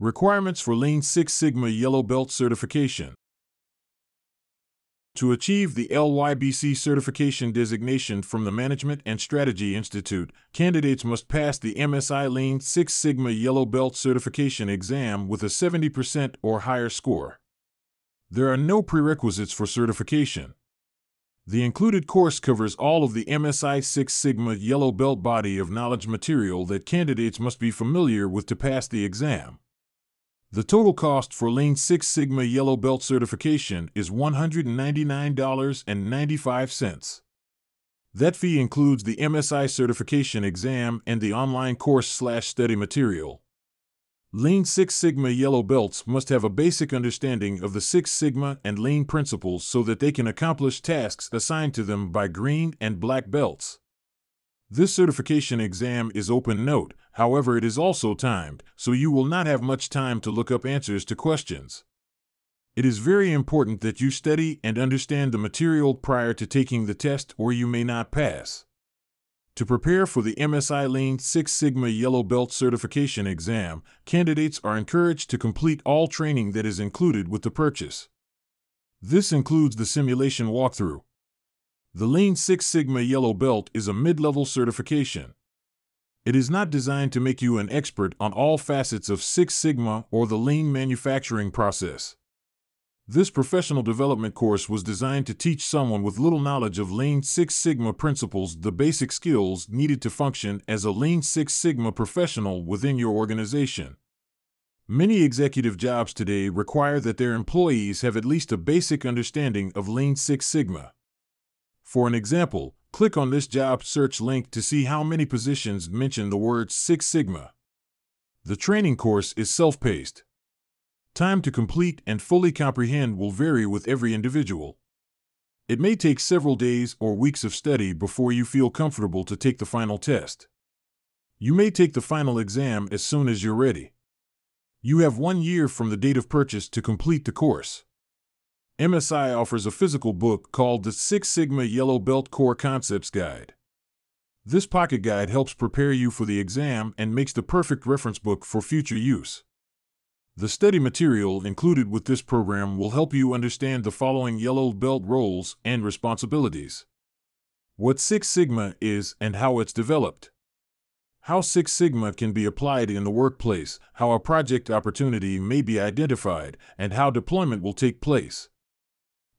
Requirements for Lean Six Sigma Yellow Belt Certification. To achieve the LYBC certification designation from the Management and Strategy Institute, candidates must pass the MSI Lean Six Sigma Yellow Belt certification exam with a 70% or higher score. There are no prerequisites for certification. The included course covers all of the MSI Six Sigma Yellow Belt body of knowledge material that candidates must be familiar with to pass the exam. The total cost for Lean Six Sigma Yellow Belt certification is $199.95. That fee includes the MSI certification exam and the online course slash study material. Lean Six Sigma Yellow Belts must have a basic understanding of the Six Sigma and Lean principles so that they can accomplish tasks assigned to them by green and black belts. This certification exam is open note, however, it is also timed, so you will not have much time to look up answers to questions. It is very important that you study and understand the material prior to taking the test, or you may not pass. To prepare for the MSI Lean Six Sigma Yellow Belt certification exam, candidates are encouraged to complete all training that is included with the purchase. This includes the simulation walkthrough, the Lean Six Sigma Yellow Belt is a mid level certification. It is not designed to make you an expert on all facets of Six Sigma or the lean manufacturing process. This professional development course was designed to teach someone with little knowledge of Lean Six Sigma principles the basic skills needed to function as a Lean Six Sigma professional within your organization. Many executive jobs today require that their employees have at least a basic understanding of Lean Six Sigma. For an example, click on this job search link to see how many positions mention the word Six Sigma. The training course is self paced. Time to complete and fully comprehend will vary with every individual. It may take several days or weeks of study before you feel comfortable to take the final test. You may take the final exam as soon as you're ready. You have one year from the date of purchase to complete the course. MSI offers a physical book called the Six Sigma Yellow Belt Core Concepts Guide. This pocket guide helps prepare you for the exam and makes the perfect reference book for future use. The study material included with this program will help you understand the following yellow belt roles and responsibilities. What Six Sigma is and how it's developed. How Six Sigma can be applied in the workplace, how a project opportunity may be identified, and how deployment will take place.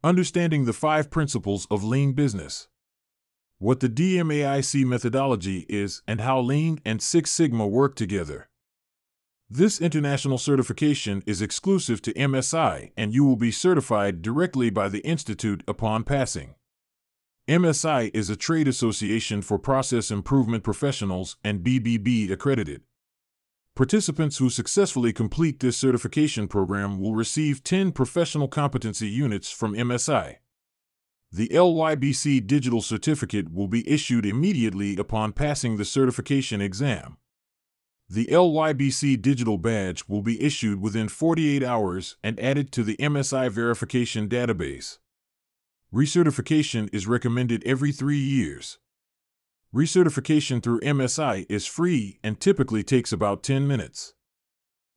Understanding the five principles of lean business. What the DMAIC methodology is and how Lean and Six Sigma work together. This international certification is exclusive to MSI and you will be certified directly by the Institute upon passing. MSI is a trade association for process improvement professionals and BBB accredited. Participants who successfully complete this certification program will receive 10 professional competency units from MSI. The LYBC digital certificate will be issued immediately upon passing the certification exam. The LYBC digital badge will be issued within 48 hours and added to the MSI verification database. Recertification is recommended every three years. Recertification through MSI is free and typically takes about 10 minutes.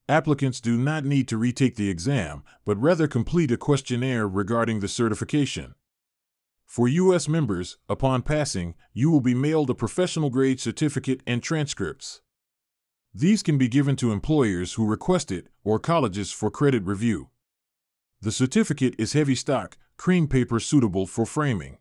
Applicants do not need to retake the exam, but rather complete a questionnaire regarding the certification. For U.S. members, upon passing, you will be mailed a professional grade certificate and transcripts. These can be given to employers who request it or colleges for credit review. The certificate is heavy stock, cream paper suitable for framing.